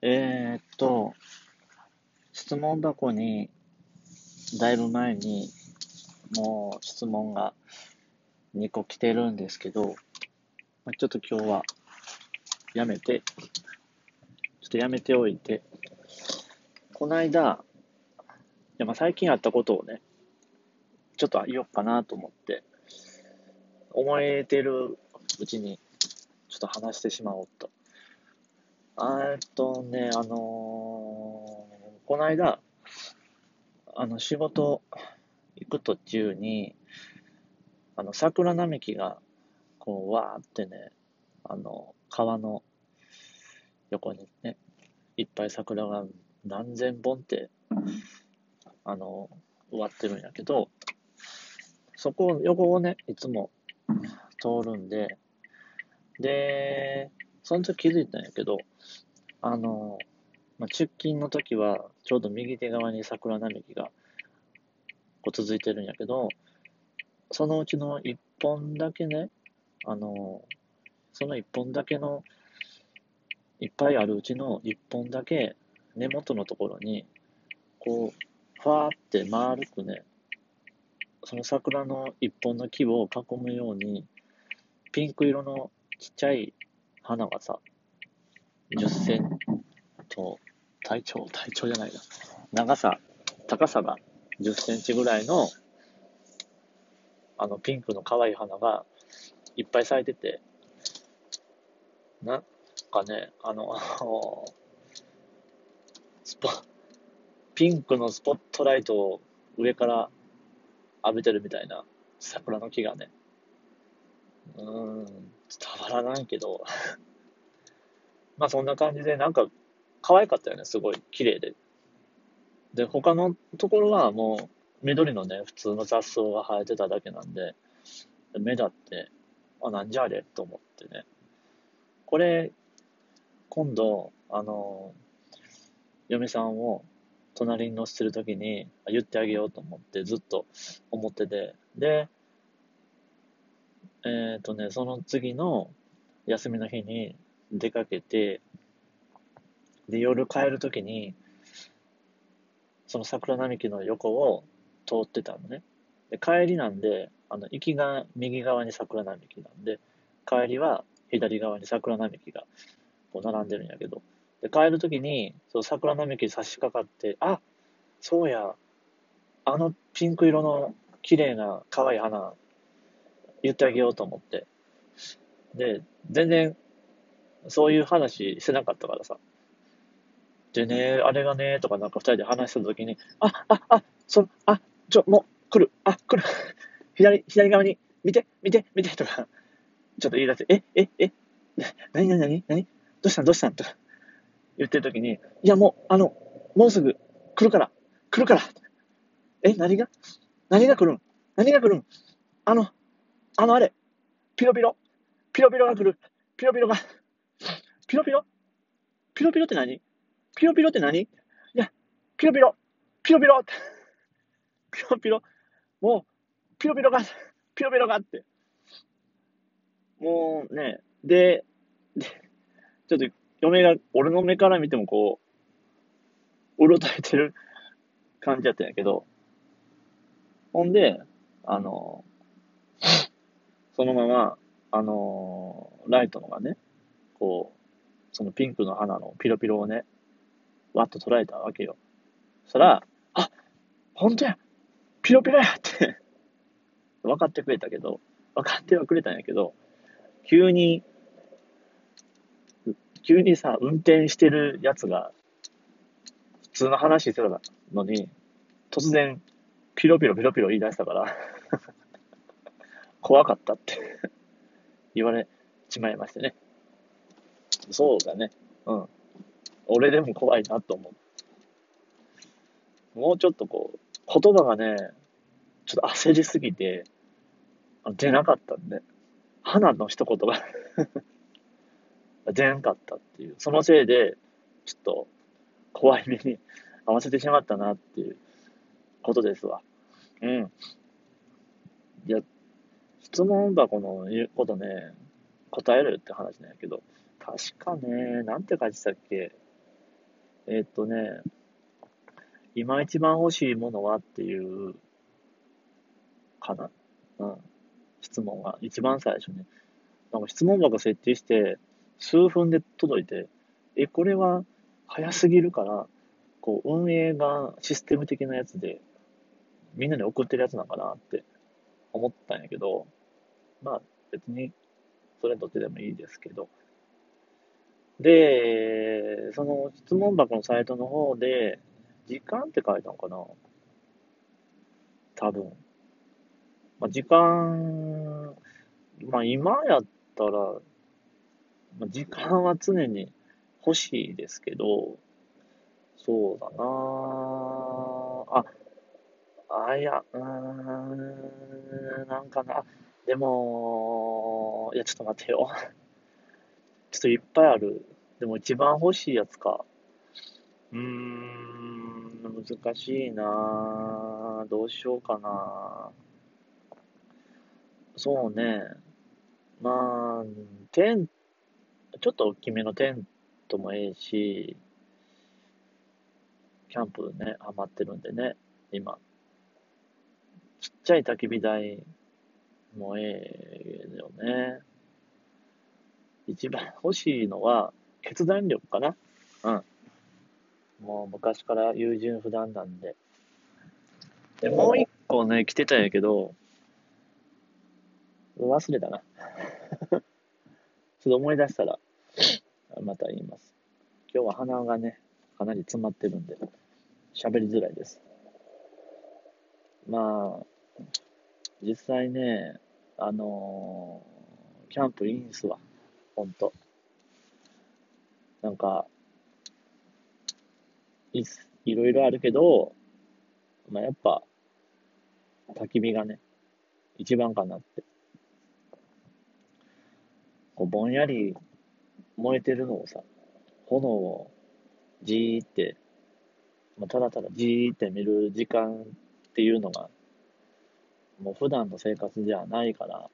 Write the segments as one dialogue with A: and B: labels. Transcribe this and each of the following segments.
A: えー、っと、質問箱に、だいぶ前に、もう質問が2個来てるんですけど、ちょっと今日はやめて、ちょっとやめておいて、この間、いやまあ最近あったことをね、ちょっと言おうかなと思って、思えてるうちに、ちょっと話してしまおうと。えっとね、あのー、この間、あの、仕事行く途中に、あの、桜並木が、こう、わーってね、あの、川の横にね、いっぱい桜が何千本って、あの、植わってるんやけど、そこ、横をね、いつも通るんで、で、その時気づいたんやけど、あの、まあ、出勤の時は、ちょうど右手側に桜並木がこう続いてるんやけど、そのうちの一本だけね、あの、その一本だけの、いっぱいあるうちの一本だけ根元のところに、こう、ファーって丸くね、その桜の一本の木を囲むように、ピンク色のちっちゃい花がさ、10センと、体長、体長じゃないな。長さ、高さが10センチぐらいの、あの、ピンクの可愛い花がいっぱい咲いてて、なんかね、あの、スポ、ピンクのスポットライトを上から浴びてるみたいな桜の木がね、うーん、伝わらないけど まあそんな感じで、なんか可愛かったよね、すごい綺麗で。で、他のところはもう緑のね、普通の雑草が生えてただけなんで、目立って、あ、なんじゃあれ？と思ってね。これ、今度、あの、嫁さんを隣に乗せてるときに言ってあげようと思ってずっと思ってて、で、えっ、ー、とね、その次の休みの日に出かけて、で、夜帰るときに、その桜並木の横を通ってたのね。で、帰りなんで、あの、行きが右側に桜並木なんで、帰りは左側に桜並木がこう並んでるんやけど、で、帰るときに、その桜並木に差し掛かって、あ、そうや、あのピンク色の綺麗な可愛い花、言ってあげようと思って。で、全然そういう話してなかったからさ。でね、あれがね、とかなんか二人で話してた時に、あ、あ、あ、そ、あ、ちょ、もう、来る、あ、来る。左、左側に、見て、見て、見て、とか、ちょっと言い出して、え、え、え、なになになになにどうしたんどうしたんとか言ってる時に、いやもう、あの、もうすぐ来るから、来るから。え、何が？何が来るん何が来るんあの、あのあれ、ピロピロ、ピロピロが来る、ピロピロが。ピロピロ。ピロピロって何？ピロピロって何？いや、ピロピロ。ピロピロ。ピロピロ。もう、ピロピロが、ピロピロがって。もうね、で、で、ちょっと嫁が、俺の目から見てもこう、うろたえてる感じだったんやけど、ほんで、あの、そのまま、あの、ライトのがね、こう、そのピンクの花のピロピロをね、わっと捉えたわけよ。そしたら、あ、本当やピロピロやって分かってくれたけど、分かってはくれたんやけど、急に、急にさ、運転してるやつが、普通の話してたのに、突然、ピロピロピロピロ言い出したから怖かったって 言われちまいましてね。そうだね。うん。俺でも怖いなと思う。もうちょっとこう、言葉がね、ちょっと焦りすぎて、出なかったんで、花の一言が 出なかったっていう、そのせいで、ちょっと怖い目に合わせてしまったなっていうことですわ。うん。いや、質問箱の言うことね、答えるって話なんやけど、確かね、なんて書いてたっけ？えーっとね、今一番欲しいものはっていう、かな。うん。質問が、一番最初に。なんか質問箱設定して、数分で届いて、え、これは早すぎるから、こう、運営がシステム的なやつで、みんなに送ってるやつなんかなって思ったんやけど、まあ別に、それどっちでもいいですけど。で、その質問箱のサイトの方で、時間って書いたのかな？多分。まあ、時間、まあ今やったら、まあ、時間は常に欲しいですけど、そうだなあ、あ、いや、うーん、なんかな、でも、いや、ちょっと待ってよ。ちょっといっぱいある。でも一番欲しいやつか。うーん、難しいなどうしようかなそうね。まあ、テン、ちょっと大きめのテントもええし、キャンプね、ハマってるんでね、今。ちっちゃい焚き火台もええよね。一番欲しいのは、決断力かな。うん。もう昔から優柔不断なんで。で、もう一個ね、来てたんやけど、忘れたな。ちょっと思い出したら、また言います。今日は鼻がね、かなり詰まってるんで、喋りづらいです。まあ、実際ね、あのーキャンプいいんすわ。ほんと。なんか、いいろいろあるけど、まあ、やっぱ、焚き火がね、一番かなって。こうぼんやり燃えてるのをさ、炎をじーって、まあ、ただただじーって見る時間っていうのが、もう普段の生活じゃないから、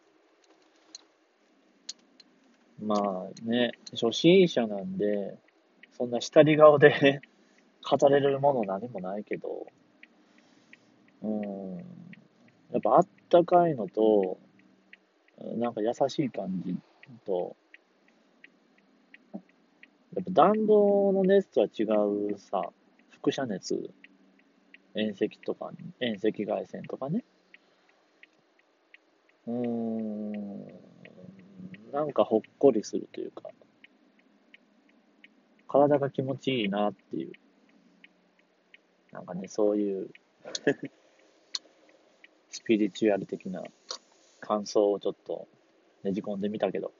A: まあね、初心者なんで、そんな下り顔で 語れるもの何もないけど、うん、やっぱあったかいのと、なんか優しい感じと、やっぱ暖房の熱とは違うさ、輻射熱、遠赤とか、遠赤外線とかね。うーん、なんかほっこりするというか、体が気持ちいいなっていう、なんかね、そういう。スピリチュアル的な感想をちょっとねじ込んでみたけど。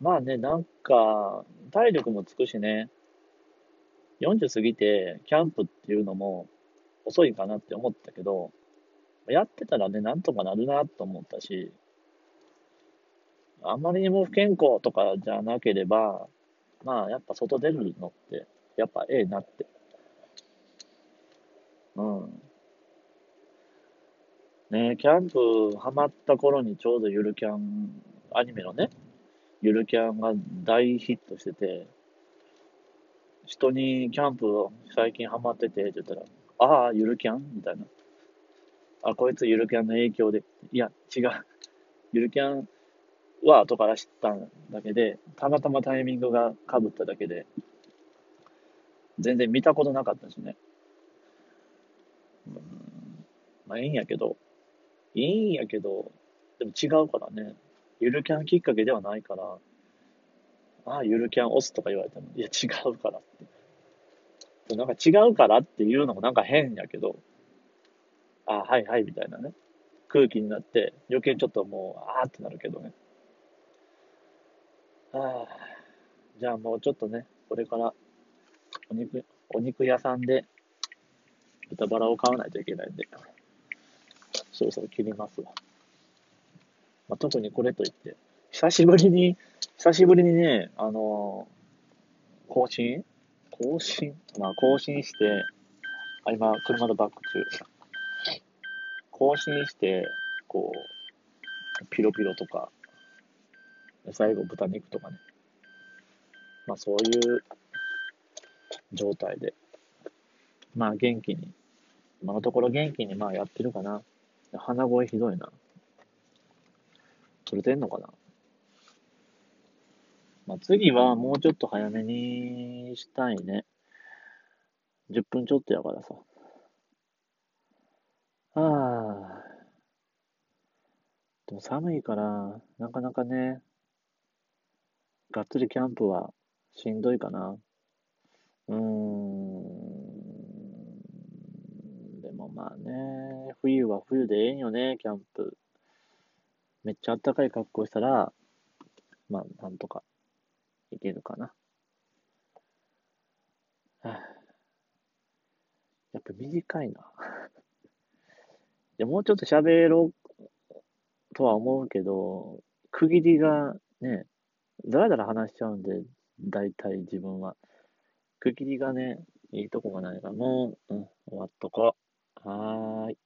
A: まあね、なんか、体力もつくしね、40過ぎてキャンプっていうのも遅いかなって思ったけど、やってたらね、なんとかなるなと思ったし、あまりにも不健康とかじゃなければ、まあやっぱ外出るのって、やっぱええなって。うん。ねキャンプハマった頃にちょうどゆるキャン、アニメのね、ゆるキャンが大ヒットしてて、人にキャンプ最近ハマっててって言ったら、ああ、ゆるキャンみたいな。あ、こいつゆるキャンの影響で。いや、違う。ゆるキャンは後から知っただけで、たまたまタイミングが被っただけで、全然見たことなかったしね。うん、まあいいんやけど、いいんやけど、でも違うからね。ゆるキャンきっかけではないから、ああ、ゆるキャン押すとか言われても、いや、違うからって。なんか違うからっていうのもなんか変やけど、あ、はいはい、みたいなね。空気になって、余計ちょっともう、ああってなるけどね。ああ、じゃあもうちょっとね、これから、お肉、お肉屋さんで、豚バラを買わないといけないんで、そろそろ切りますわ。まあ、特にこれといって、久しぶりに、久しぶりにね、あのー更新？更新？まあ、更新して、あ、今、車のバック中。更新して、こう、ピロピロとか、最後豚肉とかね。まあそういう状態で。まあ元気に、今のところ元気にまあやってるかな。鼻声ひどいな。取れてんのかなまあ、次はもうちょっと早めにしたいね。10分ちょっとやからさ。ああ。でも寒いから、なかなかね、がっつりキャンプはしんどいかな。うーん。でもまあね、冬は冬でええんよね、キャンプ。めっちゃ暖かい格好したら、まあ、なんとかいけるかな。はあ、やっぱ短いな。で、もうちょっと喋ろうとは思うけど、区切りがね、だらだら話しちゃうんで、大体自分は。区切りがね、いいとこがないから、もう、うん、終わっとこう。はーい